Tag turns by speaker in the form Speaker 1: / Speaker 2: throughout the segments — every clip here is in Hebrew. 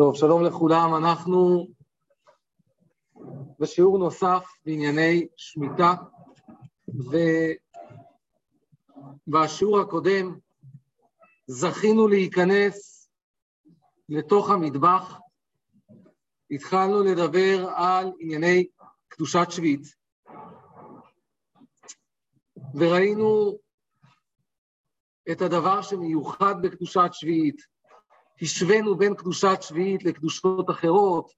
Speaker 1: טוב, שלום לכולם, אנחנו בשיעור נוסף בענייני שמיטה, ובשיעור הקודם זכינו להיכנס לתוך המטבח, התחלנו לדבר על ענייני קדושת שביעית, וראינו את הדבר שמיוחד בקדושת שביעית, השווינו בין קדושת שביעית לקדושות אחרות,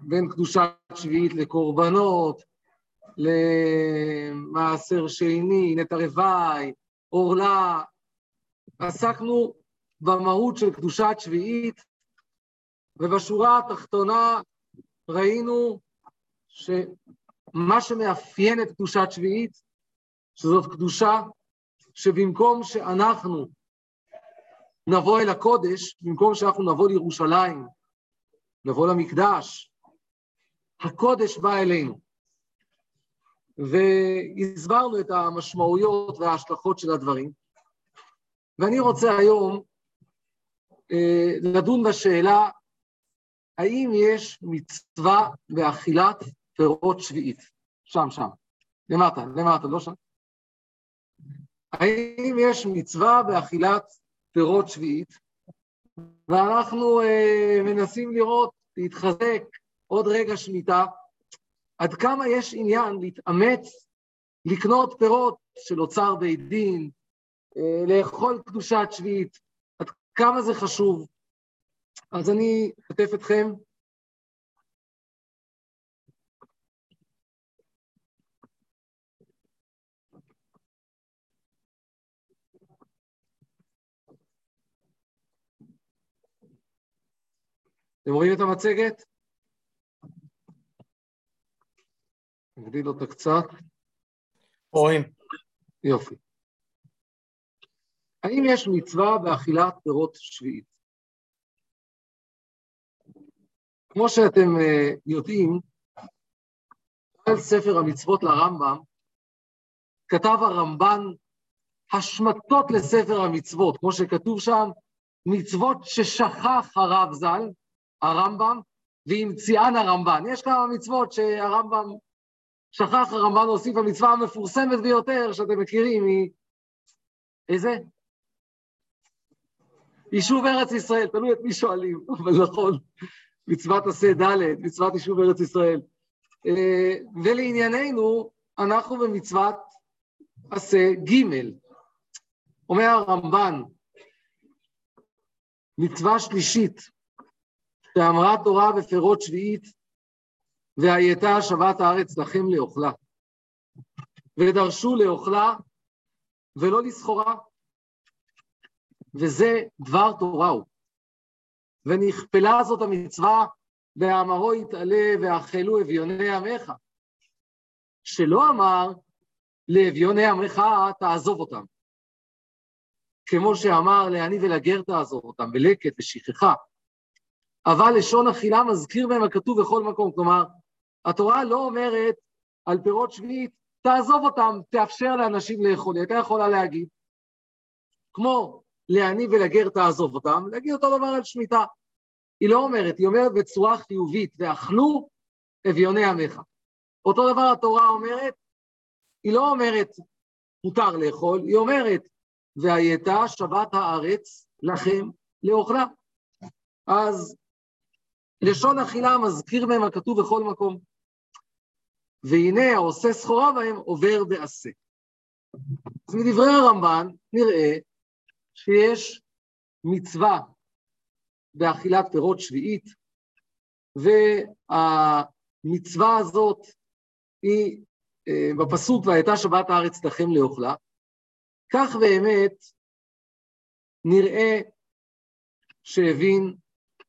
Speaker 1: בין קדושת שביעית לקורבנות, למעשר שני, נטע רוואי, עורלה. עסקנו במהות של קדושת שביעית, ובשורה התחתונה ראינו שמה שמאפיין את קדושת שביעית, שזאת קדושה שבמקום שאנחנו נבוא אל הקודש, במקום שאנחנו נבוא לירושלים, נבוא למקדש, הקודש בא אלינו. והסברנו את המשמעויות וההשלכות של הדברים. ואני רוצה היום אה, לדון בשאלה, האם יש מצווה באכילת פירות שביעית? שם, שם. למטה, למטה, לא שם. האם יש מצווה באכילת פירות שביעית, ואנחנו אה, מנסים לראות, להתחזק עוד רגע שמיטה, עד כמה יש עניין להתאמץ לקנות פירות של אוצר בית דין, אה, לאכול קדושת שביעית, עד כמה זה חשוב. אז אני אשתף אתכם אתם רואים את המצגת? נגדיל אותה קצת.
Speaker 2: רואים.
Speaker 1: יופי. האם יש מצווה באכילת פירות שביעית? כמו שאתם uh, יודעים, על ספר המצוות לרמב"ם, כתב הרמב"ן השמטות לספר המצוות, כמו שכתוב שם, מצוות ששכח הרב ז"ל, הרמב"ם והמציאן הרמב"ן. יש כמה מצוות שהרמב"ם שכח, הרמב"ן הוסיף המצווה המפורסמת ביותר שאתם מכירים היא... איזה? יישוב ארץ ישראל, תלוי את מי שואלים, אבל נכון, מצוות עשה ד', מצוות יישוב ארץ ישראל. אה, ולענייננו, אנחנו במצוות עשה ג', אומר הרמב"ן, מצווה שלישית, שאמרה תורה בפירות שביעית, והייתה שבת הארץ לכם לאוכלה. ודרשו לאוכלה ולא לסחורה. וזה דבר תורה הוא. ונכפלה זאת המצווה, ואמרו יתעלה ואכלו אביוני עמך. שלא אמר לאביוני עמך תעזוב אותם. כמו שאמר לעני ולגר תעזוב אותם, בלקט ושכחה. אבל לשון אכילה מזכיר בהם הכתוב בכל מקום. כלומר, התורה לא אומרת על פירות שביעית, תעזוב אותם, תאפשר לאנשים לאכול. היא הייתה יכולה להגיד, כמו לעני ולגר תעזוב אותם, להגיד אותו דבר על שמיטה. היא לא אומרת, היא אומרת בצורה חיובית, ואכלו אביוני עמך. אותו דבר התורה אומרת, היא לא אומרת מותר לאכול, היא אומרת, והייתה שבת הארץ לכם לאוכלה. אז לשון אכילה מזכיר מהם הכתוב בכל מקום. והנה העושה סחורה בהם עובר בעשה. אז מדברי הרמב"ן נראה שיש מצווה באכילת פירות שביעית, והמצווה הזאת היא אה, בפסוק והייתה שבת הארץ לכם לאוכלה. כך באמת נראה שהבין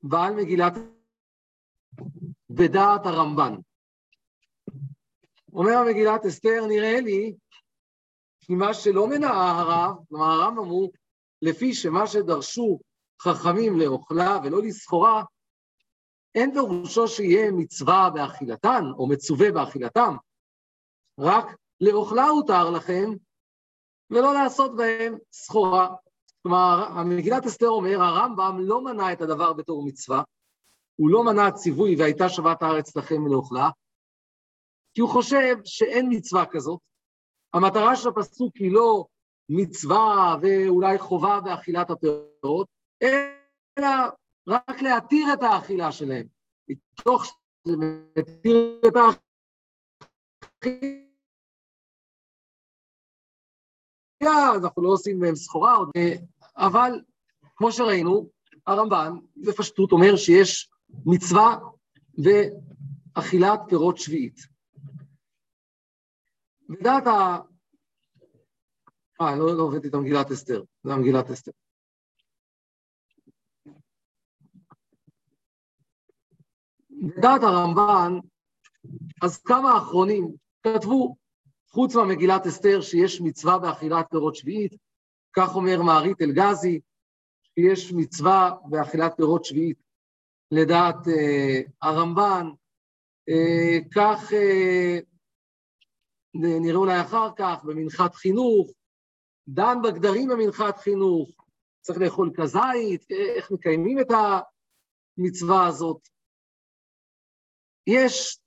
Speaker 1: בעל מגילת בדעת הרמב"ן. אומר המגילת אסתר, נראה לי כי מה שלא מנעה הרב, כלומר הרמב"ם הוא, לפי שמה שדרשו חכמים לאוכלה ולא לסחורה, אין פירושו שיהיה מצווה באכילתן, או מצווה באכילתם, רק לאוכלה הותר לכם, ולא לעשות בהם סחורה. כלומר, המגילת אסתר אומר, הרמב"ם לא מנע את הדבר בתור מצווה, הוא לא מנע ציווי והייתה שבת הארץ לכם לאוכלה, כי הוא חושב שאין מצווה כזאת. המטרה של הפסוק היא לא מצווה ואולי חובה באכילת הפירות, אלא רק להתיר את האכילה שלהם. מתוך שזה מתיר את האכילה, אנחנו לא עושים מהם סחורה, אבל כמו שראינו, הרמב"ן בפשטות אומר שיש מצווה ואכילת פירות שביעית. בדעת ה... אה, לא, לא הבאתי את המגילת אסתר, זה המגילת אסתר. בדעת הרמב"ן, אז כמה אחרונים כתבו, חוץ מהמגילת אסתר, שיש מצווה באכילת פירות שביעית, כך אומר מערית אלגזי, שיש מצווה באכילת פירות שביעית לדעת אה, הרמב"ן, אה, כך אה, נראה אולי אחר כך במנחת חינוך, דן בגדרים במנחת חינוך, צריך לאכול כזית, איך מקיימים את המצווה הזאת. יש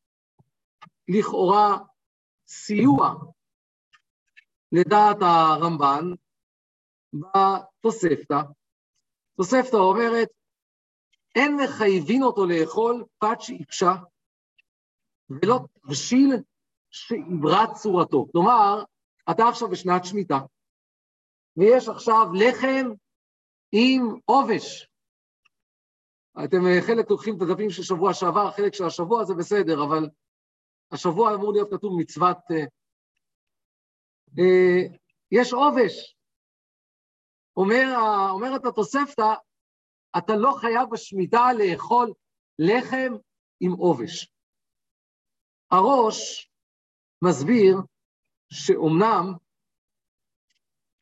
Speaker 1: לכאורה סיוע לדעת הרמב"ן בתוספתא. תוספתא אומרת, אין מחייבים אותו לאכול פת שאיפשה ולא תבשיל שעברה צורתו. כלומר, אתה עכשיו בשנת שמיטה, ויש עכשיו לחם עם עובש. אתם אה, חלק לוקחים את הדפים של שבוע שעבר, חלק של השבוע זה בסדר, אבל השבוע אמור להיות כתוב מצוות... אה, אה, יש עובש. אומר, אומרת התוספתא, אתה לא חייב בשמיטה לאכול לחם עם עובש. הראש מסביר שאומנם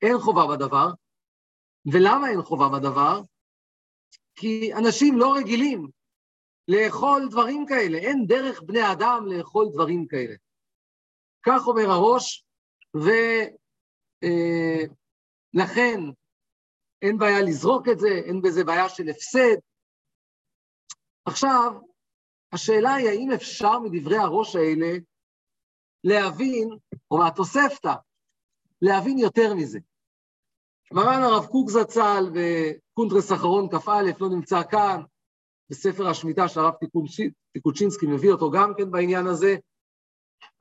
Speaker 1: אין חובה בדבר, ולמה אין חובה בדבר? כי אנשים לא רגילים לאכול דברים כאלה, אין דרך בני אדם לאכול דברים כאלה. כך אומר הראש, ולכן אה, אין בעיה לזרוק את זה, אין בזה בעיה של הפסד. עכשיו, השאלה היא האם אפשר מדברי הראש האלה להבין, או מהתוספתא, להבין יותר מזה. מרן הרב קוק זצ"ל וקונטרס אחרון כ"א לא נמצא כאן, בספר השמיטה של הרב טיקוצ'ינסקי מביא אותו גם כן בעניין הזה,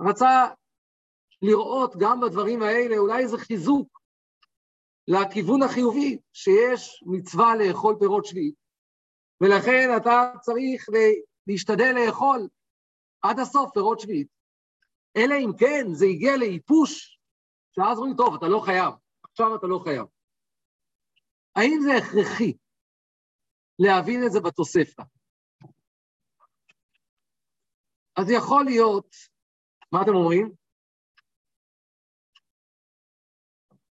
Speaker 1: רצה לראות גם בדברים האלה אולי איזה חיזוק לכיוון החיובי, שיש מצווה לאכול פירות שביעית, ולכן אתה צריך להשתדל לאכול עד הסוף פירות שביעית. אלא אם כן זה הגיע לאיפוש, שאז אומרים, טוב, אתה לא חייב, עכשיו אתה לא חייב. האם זה הכרחי להבין את זה בתוספתא? אז יכול להיות, מה אתם אומרים?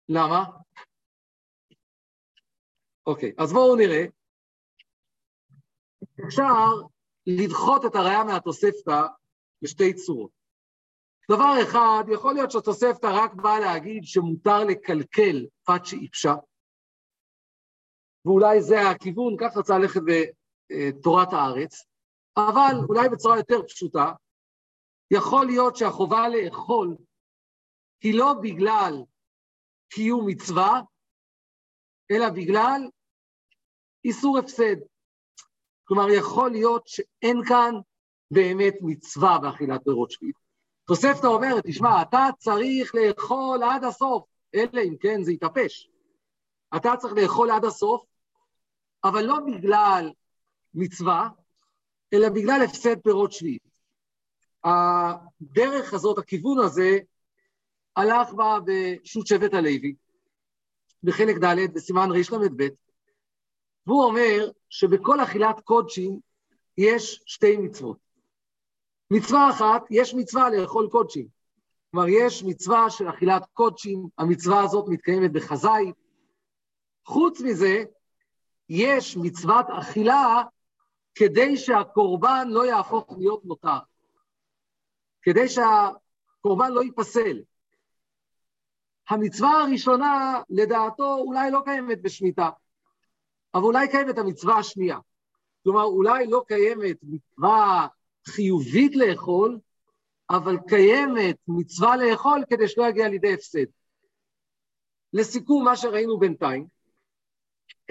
Speaker 1: למה? אוקיי, אז בואו נראה. אפשר לדחות את הראייה מהתוספתא בשתי צורות. דבר אחד, יכול להיות שהתוספתא רק באה להגיד שמותר לקלקל פת שאיפשה, ואולי זה הכיוון, כך רצה ללכת בתורת הארץ, אבל אולי בצורה יותר פשוטה, יכול להיות שהחובה לאכול היא לא בגלל קיום מצווה, אלא בגלל איסור הפסד. כלומר, יכול להיות שאין כאן באמת מצווה באכילת פירות שביעית. תוספתא אומרת, תשמע, אתה צריך לאכול עד הסוף, אלא אם כן זה יתאפש. אתה צריך לאכול עד הסוף, אבל לא בגלל מצווה, אלא בגלל הפסד פירות שביעית. הדרך הזאת, הכיוון הזה, הלך בה בשו"ת שבט הלוי, בחלק ד', בסימן רל"ב, והוא אומר שבכל אכילת קודשים יש שתי מצוות. מצווה אחת, יש מצווה לאכול קודשים. כלומר, יש מצווה של אכילת קודשים, המצווה הזאת מתקיימת בחזאי. חוץ מזה, יש מצוות אכילה כדי שהקורבן לא יהפוך להיות נותר. כדי שהקורבן לא ייפסל. המצווה הראשונה, לדעתו, אולי לא קיימת בשמיטה, אבל אולי קיימת המצווה השנייה. כלומר, אולי לא קיימת מצווה חיובית לאכול, אבל קיימת מצווה לאכול כדי שלא יגיע לידי הפסד. לסיכום, מה שראינו בינתיים,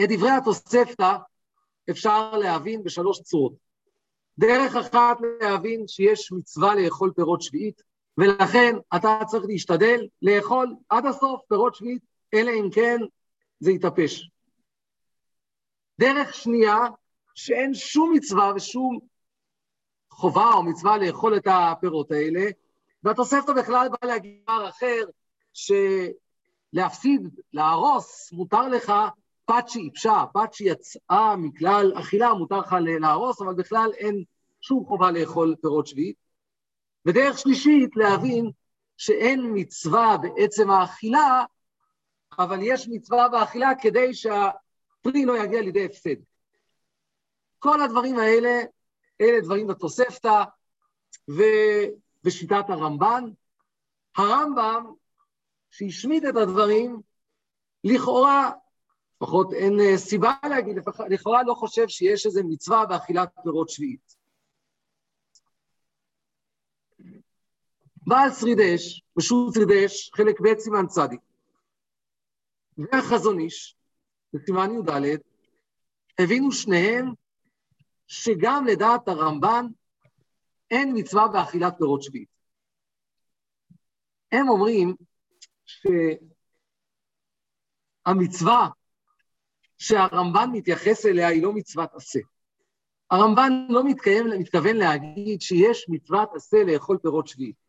Speaker 1: את דברי התוספתא אפשר להבין בשלוש צורות. דרך אחת להבין שיש מצווה לאכול פירות שביעית, ולכן אתה צריך להשתדל לאכול עד הסוף פירות שביעית, אלא אם כן זה יתאפש. דרך שנייה, שאין שום מצווה ושום חובה או מצווה לאכול את הפירות האלה, והתוספתא בכלל באה להגיד דבר אחר, שלהפסיד, להרוס, מותר לך פת שאיפשה, פת שיצאה מכלל אכילה, מותר לך להרוס, אבל בכלל אין שום חובה לאכול פירות שביעית. ודרך שלישית, להבין שאין מצווה בעצם האכילה, אבל יש מצווה באכילה כדי שהפרי לא יגיע לידי הפסד. כל הדברים האלה, אלה דברים בתוספתא ובשיטת הרמב"ן. הרמב"ם, שהשמיט את הדברים, לכאורה, לפחות אין אה, סיבה להגיד, לכאורה לא חושב שיש איזו מצווה באכילת פירות שביעית. בעל שרידש, פשוט שרידש, חלק ב' סימן צדיק, והחזון איש, בסימן י"ד, הבינו שניהם שגם לדעת הרמב"ן אין מצווה באכילת פירות שביעית. הם אומרים שהמצווה שהרמב"ן מתייחס אליה היא לא מצוות עשה. הרמב"ן לא מתקיים, מתכוון להגיד שיש מצוות עשה לאכול פירות שביעית,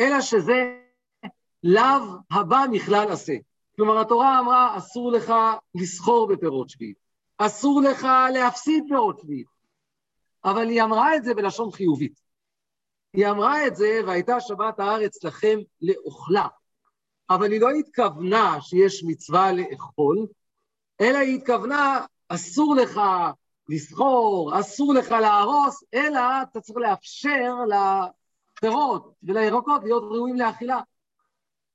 Speaker 1: אלא שזה לאו הבא מכלל עשה. כלומר, התורה אמרה, אסור לך לסחור בפירות שביעית, אסור לך להפסיד פירות שביעית, אבל היא אמרה את זה בלשון חיובית. היא אמרה את זה, והייתה שבת הארץ לכם לאוכלה. אבל היא לא התכוונה שיש מצווה לאכול, אלא היא התכוונה, אסור לך לסחור, אסור לך להרוס, אלא אתה צריך לאפשר לפירות ולירקות להיות ראויים לאכילה.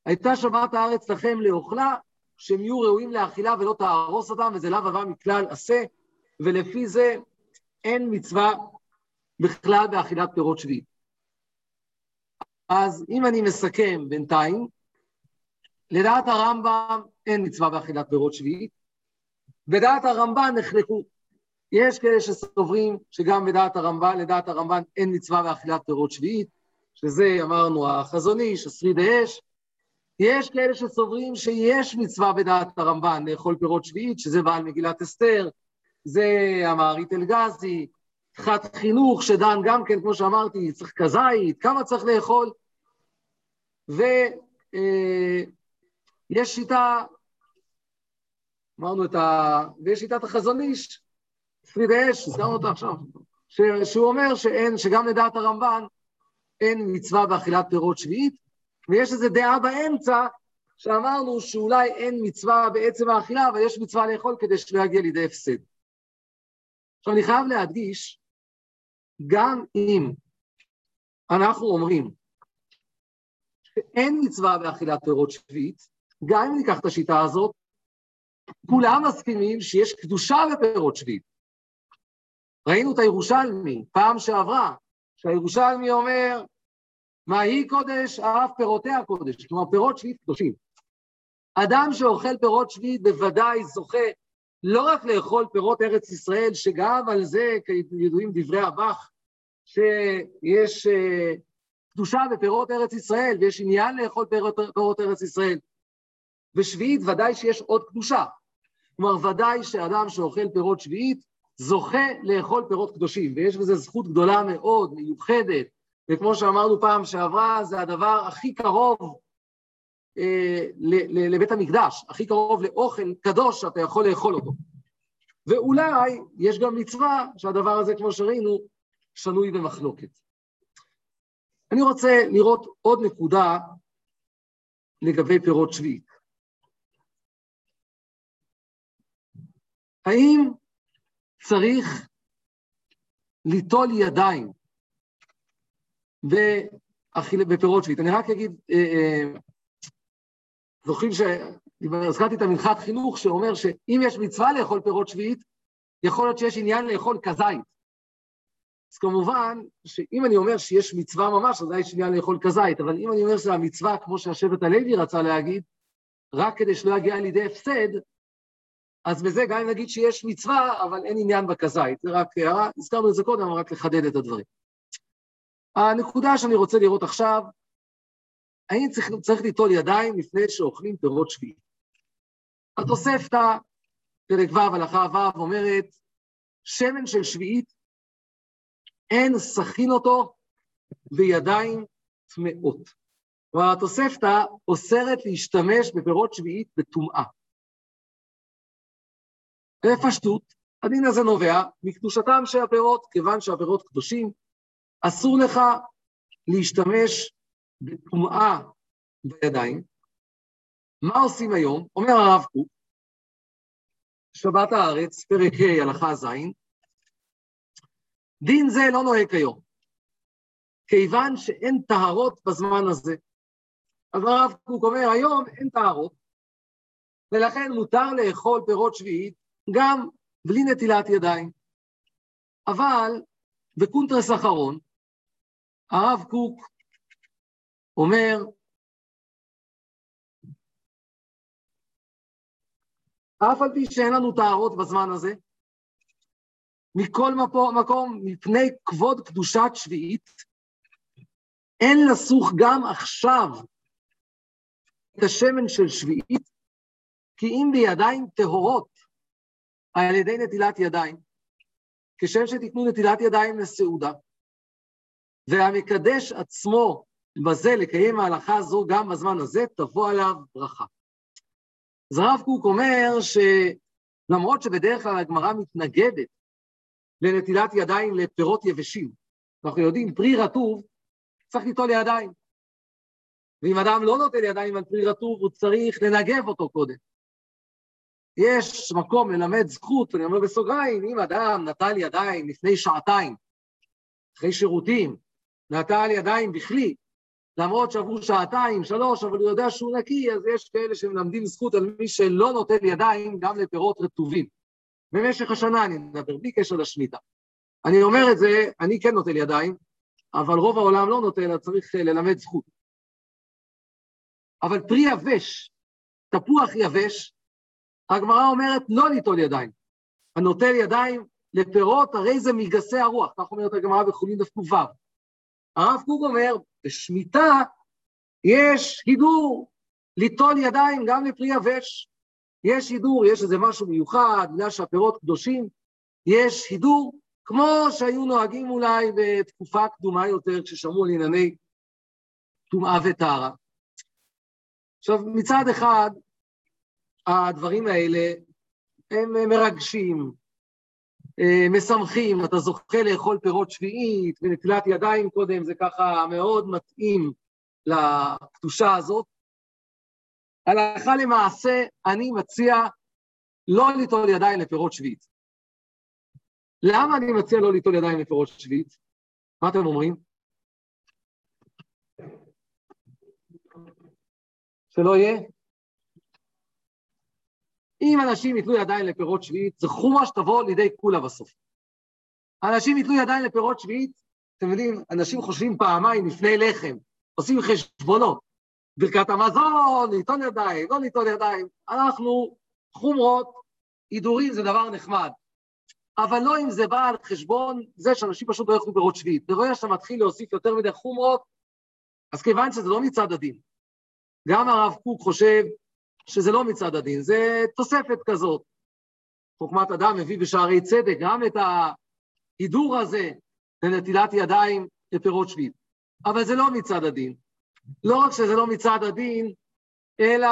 Speaker 1: הייתה שבת הארץ לכם לאוכלה, שהם יהיו ראויים לאכילה ולא תהרוס אותם, וזה לאו הבא מכלל עשה, ולפי זה אין מצווה בכלל באכילת פירות שביעית. אז אם אני מסכם בינתיים, לדעת הרמב"ם אין מצווה באכילת פירות שביעית, בדעת הרמב"ן נחלקו. יש כאלה שסוברים שגם בדעת הרמב"ן, לדעת הרמב"ן אין מצווה באכילת פירות שביעית, שזה אמרנו החזון איש, השריד האש. יש כאלה שסוברים שיש מצווה בדעת הרמב"ן לאכול פירות שביעית, שזה בעל מגילת אסתר, זה המערית אלגזי, חת חינוך שדן גם כן, כמו שאמרתי, צריך כזית, כמה צריך לאכול. ויש אה, שיטה, אמרנו את ה... ויש שיטת החזון איש, פריד אש, הזכרנו אותה עכשיו, ש... שהוא אומר שאין, שגם לדעת הרמב"ן אין מצווה באכילת פירות שביעית, ויש איזו דעה באמצע, שאמרנו שאולי אין מצווה בעצם האכילה, אבל יש מצווה לאכול כדי שלא יגיע לידי הפסד. עכשיו, אני חייב להדגיש, גם אם אנחנו אומרים שאין מצווה באכילת פירות שביעית, גם אם ניקח את השיטה הזאת, כולם מסכימים שיש קדושה בפירות שביעית. ראינו את הירושלמי פעם שעברה, שהירושלמי אומר, מה היא קודש, אף פירותיה קודש, כלומר פירות שביעית קדושים. אדם שאוכל פירות שביעית בוודאי זוכה לא רק לאכול פירות ארץ ישראל, שגם על זה, כידועים דברי הבח, שיש uh, קדושה בפירות ארץ ישראל, ויש עניין לאכול פירות, פירות ארץ ישראל. בשביעית ודאי שיש עוד קדושה. כלומר, ודאי שאדם שאוכל פירות שביעית, זוכה לאכול פירות קדושים, ויש בזה זכות גדולה מאוד, מיוחדת, וכמו שאמרנו פעם שעברה, זה הדבר הכי קרוב אה, לבית המקדש, הכי קרוב לאוכל קדוש שאתה יכול לאכול אותו. ואולי יש גם מצווה שהדבר הזה, כמו שראינו, שנוי במחלוקת. אני רוצה לראות עוד נקודה לגבי פירות שביעית. האם צריך ליטול ידיים בפירות שביעית? אני רק אגיד, אה, אה, זוכרים שהזכרתי את המנחת חינוך שאומר שאם יש מצווה לאכול פירות שביעית, יכול להיות שיש עניין לאכול כזית. אז כמובן, שאם אני אומר שיש מצווה ממש, אז יש עניין לאכול כזית, אבל אם אני אומר שהמצווה, כמו שהשבט הלוי רצה להגיד, רק כדי שלא יגיע לידי הפסד, אז בזה גם אם נגיד שיש מצווה, אבל אין עניין בכזית. זה רק הערה, הזכרנו את זה קודם, רק לחדד את הדברים. הנקודה שאני רוצה לראות עכשיו, האם צריך, צריך ליטול ידיים לפני שאוכלים פירות שביעי? התוספתא, פרק ו', הלכה ו', אומרת, שמן של שביעית, אין סכין אותו בידיים טמאות. כלומר, התוספתא אוסרת להשתמש בפירות שביעית בטומאה. בפשטות, הדין הזה נובע מקדושתם של הפירות, כיוון שהפירות קדושים, אסור לך להשתמש בטומאה בידיים. מה עושים היום? אומר הרב קוק, שבת הארץ, פרק ה', הלכה ז', דין זה לא נוהג כיום, כיוון שאין טהרות בזמן הזה. אז הרב קוק אומר, היום אין טהרות, ולכן מותר לאכול פירות שביעית גם בלי נטילת ידיים. אבל בקונטרס אחרון, הרב קוק אומר, אף על פי שאין לנו טהרות בזמן הזה, מכל מקום, מפני כבוד קדושת שביעית, אין לסוך גם עכשיו את השמן של שביעית, כי אם בידיים טהורות על ידי נטילת ידיים, כשם שתיתנו נטילת ידיים לסעודה, והמקדש עצמו בזה לקיים ההלכה הזו גם בזמן הזה, תבוא עליו ברכה. אז הרב קוק אומר שלמרות שבדרך כלל הגמרא מתנגדת לנטילת ידיים לפירות יבשים, אנחנו יודעים, פרי רטוב צריך ליטול ידיים. ואם אדם לא נוטל ידיים על פרי רטוב, הוא צריך לנגב אותו קודם. יש מקום ללמד זכות, אני אומר בסוגריים, אם אדם נטל ידיים לפני שעתיים, אחרי שירותים, נטל ידיים בכלי, למרות שעברו שעתיים, שלוש, אבל הוא יודע שהוא נקי, אז יש כאלה שמלמדים זכות על מי שלא נוטל ידיים גם לפירות רטובים. במשך השנה אני מדבר, בלי קשר לשמיטה. אני אומר את זה, אני כן נוטל ידיים, אבל רוב העולם לא נוטל, אז צריך אה, ללמד זכות. אבל פרי יבש, תפוח יבש, הגמרא אומרת לא ליטול ידיים. הנוטל ידיים לפירות, הרי זה מגסי הרוח, כך אומרת הגמרא בחולין דף ק"ו. הרב קוק אומר, בשמיטה יש הידור ליטול ידיים גם לפרי יבש. יש הידור, יש איזה משהו מיוחד, בגלל שהפירות קדושים, יש הידור, כמו שהיו נוהגים אולי בתקופה קדומה יותר, כששמעו על ענייני טומאה וטהרה. עכשיו, מצד אחד, הדברים האלה הם מרגשים, משמחים, אתה זוכה לאכול פירות שביעית, ונטילת ידיים קודם, זה ככה מאוד מתאים לקדושה הזאת. הלכה למעשה, אני מציע לא ליטול ידיים לפירות שביעית. למה אני מציע לא ליטול ידיים לפירות שביעית? מה אתם אומרים? שלא יהיה? אם אנשים ייתנו ידיים לפירות שביעית, זה חומה שתבוא לידי כולה בסוף. אנשים ייתנו ידיים לפירות שביעית, אתם יודעים, אנשים חושבים פעמיים לפני לחם, עושים חשבונות. ברכת המזון, ליטול ידיים, לא ליטול ידיים. אנחנו, חומרות, הידורים זה דבר נחמד. אבל לא אם זה בא על חשבון זה שאנשים פשוט לא יאכלו פירות שביעית. ברגע שאתה מתחיל להוסיף יותר מדי חומרות, אז כיוון שזה לא מצד הדין. גם הרב קוק חושב שזה לא מצד הדין, זה תוספת כזאת. חוכמת אדם מביא בשערי צדק גם את ההידור הזה לנטילת ידיים לפירות שביעית. אבל זה לא מצד הדין. לא רק שזה לא מצד הדין, אלא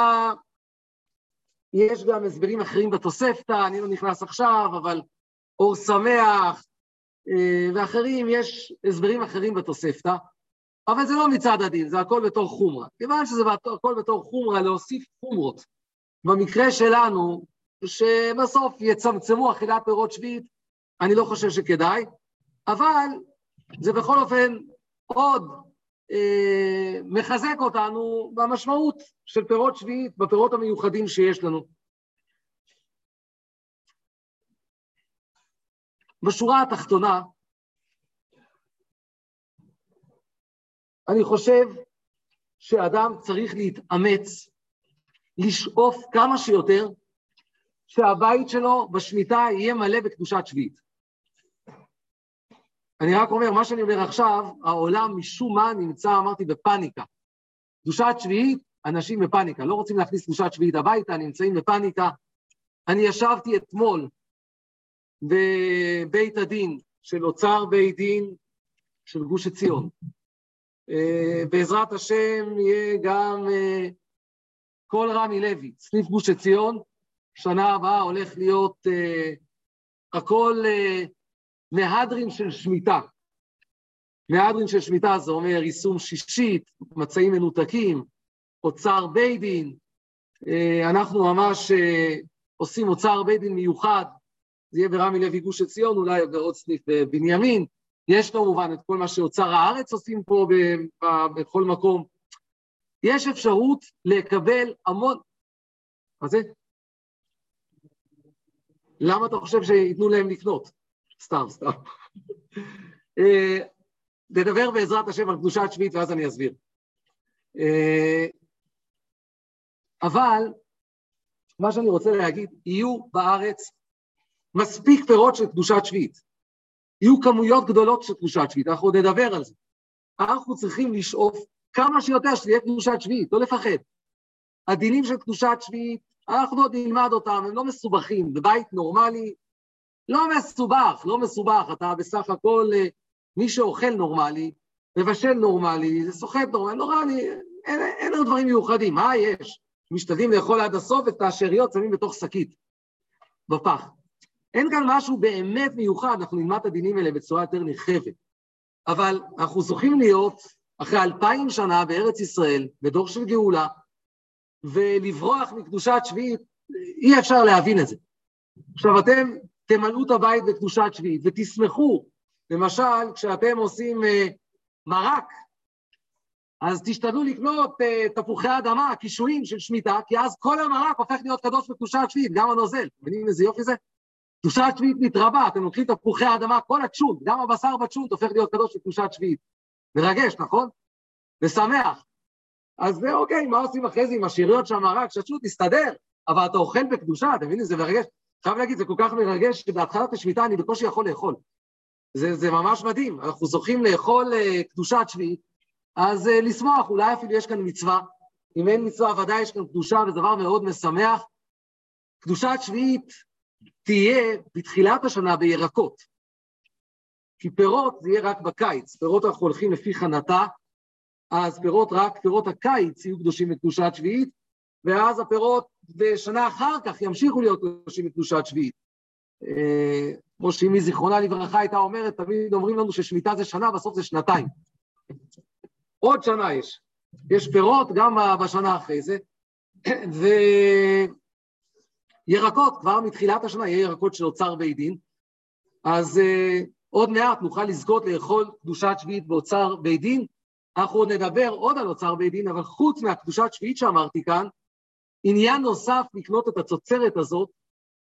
Speaker 1: יש גם הסברים אחרים בתוספתא, אני לא נכנס עכשיו, אבל אור שמח אה, ואחרים, יש הסברים אחרים בתוספתא, אבל זה לא מצד הדין, זה הכל בתור חומרה. כיוון שזה הכל בתור חומרה, להוסיף חומרות. במקרה שלנו, שבסוף יצמצמו אכילת פירות שביעית, אני לא חושב שכדאי, אבל זה בכל אופן עוד אה, מחזק אותנו במשמעות של פירות שביעית, בפירות המיוחדים שיש לנו. בשורה התחתונה, אני חושב שאדם צריך להתאמץ, לשאוף כמה שיותר, שהבית שלו בשמיטה יהיה מלא בקדושת שביעית. אני רק אומר, מה שאני אומר עכשיו, העולם משום מה נמצא, אמרתי, בפאניקה. קדושת שביעית, אנשים בפאניקה, לא רוצים להכניס קדושת שביעית הביתה, נמצאים בפאניקה. אני ישבתי אתמול בבית הדין של אוצר בית דין של גוש עציון. אה, בעזרת השם יהיה גם אה, כל רמי לוי, סניף גוש עציון, שנה הבאה הולך להיות uh, הכל מהדרין של שמיטה. מהדרין של שמיטה זה אומר יישום שישית, מצעים מנותקים, אוצר בית דין. אנחנו ממש עושים אוצר בית דין מיוחד, זה יהיה ברמי לוי גוש עציון, אולי בעוד סניף בבנימין. יש כמובן את כל מה שאוצר הארץ עושים פה בכל מקום. יש אפשרות לקבל המון... מה זה? למה אתה חושב שייתנו להם לקנות? סתם, סתם. אה, נדבר בעזרת השם על קדושת שביעית ואז אני אסביר. אה, אבל מה שאני רוצה להגיד, יהיו בארץ מספיק פירות של קדושת שביעית. יהיו כמויות גדולות של קדושת שביעית, אנחנו עוד נדבר על זה. אנחנו צריכים לשאוף כמה שיותר שתהיה קדושת שביעית, לא לפחד. הדינים של קדושת שביעית אנחנו עוד נלמד אותם, הם לא מסובכים, בבית נורמלי, לא מסובך, לא מסובך, אתה בסך הכל, אה, מי שאוכל נורמלי, מבשל נורמלי, זה סוחט נורמלי, לא רע לי, אין, אין עוד דברים מיוחדים, מה יש? משתדלים לאכול עד הסוף את השאריות שמים בתוך שקית, בפח. אין כאן משהו באמת מיוחד, אנחנו נלמד את הדינים האלה בצורה יותר נרחבת. אבל אנחנו זוכים להיות, אחרי אלפיים שנה בארץ ישראל, בדור של גאולה, ולברוח מקדושת שביעית, אי אפשר להבין את זה. עכשיו, אתם תמלאו את הבית בקדושת שביעית ותשמחו. למשל, כשאתם עושים uh, מרק, אז תשתדלו לקנות uh, תפוחי אדמה, קישואים של שמיטה, כי אז כל המרק הופך להיות קדוש בקדושת שביעית, גם הנוזל. מבינים איזה יופי זה? קדושת שביעית מתרבה, אתם לוקחים תפוחי האדמה, כל הצ'ונט, גם הבשר בצ'ונט הופך להיות קדוש בקדושת שביעית. מרגש, נכון? ושמח. אז זה אוקיי, מה עושים אחרי זה עם השאריות של המרק? שתשו, תסתדר, אבל אתה אוכל בקדושה, אתה מבין? זה מרגש. חייב להגיד, זה כל כך מרגש, שבהתחלת השמיטה אני בקושי יכול לאכול. זה, זה ממש מדהים, אנחנו זוכים לאכול uh, קדושת שביעית, אז uh, לשמוח, אולי אפילו יש כאן מצווה. אם אין מצווה, ודאי יש כאן קדושה, וזה דבר מאוד משמח. קדושת שביעית תהיה בתחילת השנה בירקות. כי פירות זה יהיה רק בקיץ, פירות אנחנו הולכים לפי חנתה, אז פירות, רק פירות הקיץ יהיו קדושים לקדושת שביעית, ואז הפירות בשנה אחר כך ימשיכו להיות קדושים לקדושת שביעית. אה, כמו שאמי זיכרונה לברכה הייתה אומרת, תמיד אומרים לנו ששמיטה זה שנה, בסוף זה שנתיים. עוד שנה יש. יש פירות גם בשנה אחרי זה, וירקות, כבר מתחילת השנה יהיה ירקות של אוצר בית דין, אז uh, עוד מעט נוכל לזכות לאכול קדושת שביעית באוצר בית דין, אנחנו עוד נדבר עוד על אוצר בית דין, אבל חוץ מהקדושת שביעית שאמרתי כאן, עניין נוסף לקנות את התוצרת הזאת,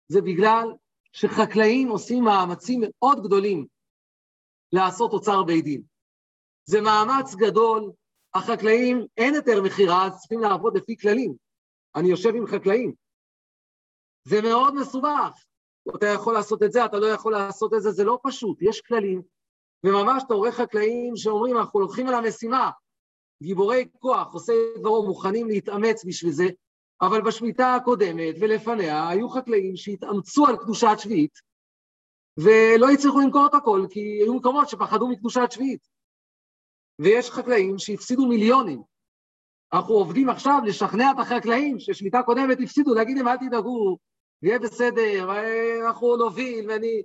Speaker 1: זה בגלל שחקלאים עושים מאמצים מאוד גדולים לעשות אוצר בית דין. זה מאמץ גדול, החקלאים, אין היתר מכירה, אז צריכים לעבוד לפי כללים. אני יושב עם חקלאים. זה מאוד מסובך. אתה יכול לעשות את זה, אתה לא יכול לעשות את זה, זה לא פשוט, יש כללים. וממש אתה רואה חקלאים שאומרים, אנחנו לוקחים על המשימה, גיבורי כוח, עושי דברו, מוכנים להתאמץ בשביל זה, אבל בשמיטה הקודמת ולפניה היו חקלאים שהתאמצו על קדושת שביעית, ולא הצליחו למכור את הכל, כי היו מקומות שפחדו מקדושת שביעית. ויש חקלאים שהפסידו מיליונים. אנחנו עובדים עכשיו לשכנע את החקלאים ששמיטה קודמת הפסידו, להגיד להם, אל תדאגו, יהיה בסדר, אנחנו נוביל, ואני...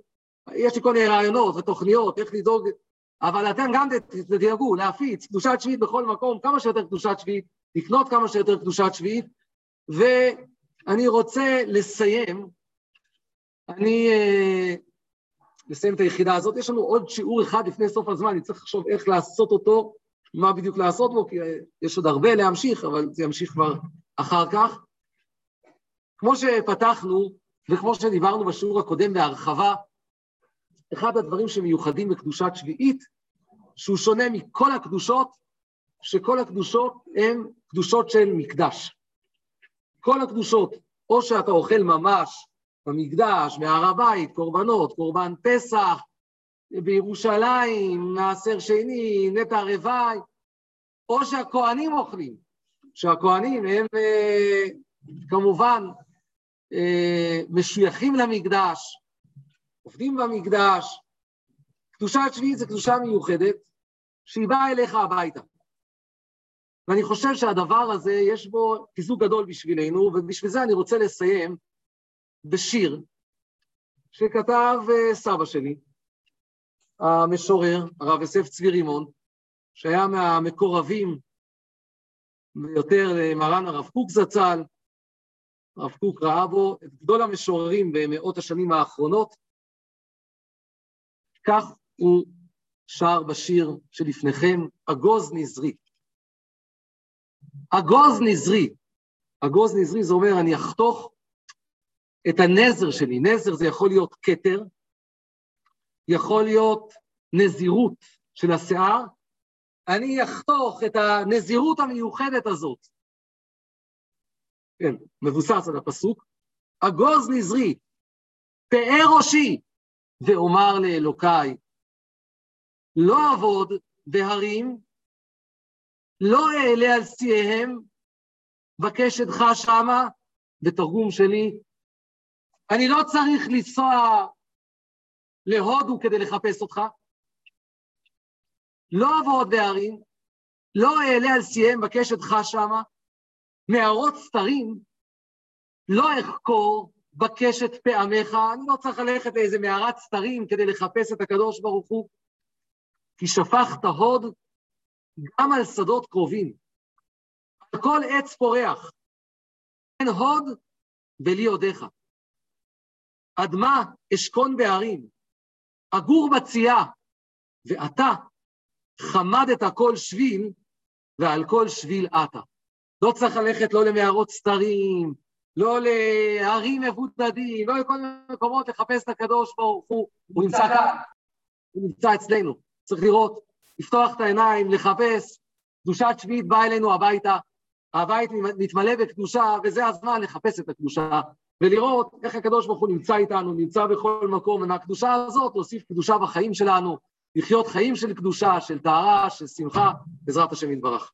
Speaker 1: יש לי כל מיני רעיונות ותוכניות, איך לדאוג, אבל אתם גם תדאגו להפיץ קדושת שביעית בכל מקום, כמה שיותר קדושת שביעית, לקנות כמה שיותר קדושת שביעית, ואני רוצה לסיים, אני אה, לסיים את היחידה הזאת, יש לנו עוד שיעור אחד לפני סוף הזמן, אני צריך לחשוב איך לעשות אותו, מה בדיוק לעשות בו, כי יש עוד הרבה להמשיך, אבל זה ימשיך כבר אחר כך. כמו שפתחנו, וכמו שדיברנו בשיעור הקודם בהרחבה, אחד הדברים שמיוחדים בקדושת שביעית, שהוא שונה מכל הקדושות, שכל הקדושות הן קדושות של מקדש. כל הקדושות, או שאתה אוכל ממש במקדש, מהר הבית, קורבנות, קורבן פסח, בירושלים, מעשר שני, נטע רוואי, או שהכוהנים אוכלים, שהכוהנים הם אה, כמובן אה, משויכים למקדש, עובדים במקדש. קדושת שביעית זו קדושה מיוחדת שהיא באה אליך הביתה. ואני חושב שהדבר הזה, יש בו חיזוק גדול בשבילנו, ובשביל זה אני רוצה לסיים בשיר שכתב אה, סבא שלי, המשורר, הרב יוסף צבי רימון, שהיה מהמקורבים ביותר למרן הרב קוק זצ"ל. הרב קוק ראה בו את גדול המשוררים במאות השנים האחרונות. כך הוא שר בשיר שלפניכם, אגוז נזרי. אגוז נזרי. אגוז נזרי זה אומר, אני אחתוך את הנזר שלי. נזר זה יכול להיות כתר, יכול להיות נזירות של השיער, אני אחתוך את הנזירות המיוחדת הזאת. כן, מבוסס על הפסוק, אגוז נזרי, פאר ראשי, ואומר לאלוקיי, לא אעבוד בהרים, לא אעלה על שיאיהם, בקש אתך שמה, בתרגום שלי, אני לא צריך לנסוע להודו כדי לחפש אותך, לא אעבוד בהרים, לא אעלה על שיאיהם בקש אתך שמה, מערות סתרים, לא אחקור בקשת פעמיך, אני לא צריך ללכת לאיזה מערת סתרים כדי לחפש את הקדוש ברוך הוא, כי שפכת הוד גם על שדות קרובים, על כל עץ פורח, אין הוד בלי הודיך. עד מה אשכון בהרים, אגור בצייה, ואתה חמדת כל שביל, ועל כל שביל עטה. לא צריך ללכת לא למערות סתרים, לא להרים מבודדים, לא לכל מיני מקומות לחפש את הקדוש ברוך הוא, הוא נמצא כאן, הוא נמצא אצלנו. צריך לראות, לפתוח את העיניים, לחפש. קדושת שביעית באה אלינו הביתה, הבית מתמלא בקדושה, וזה הזמן לחפש את הקדושה, ולראות איך הקדוש ברוך הוא נמצא איתנו, נמצא בכל מקום, ומהקדושה הזאת להוסיף קדושה בחיים שלנו, לחיות חיים של קדושה, של טהרה, של שמחה, בעזרת השם יתברך.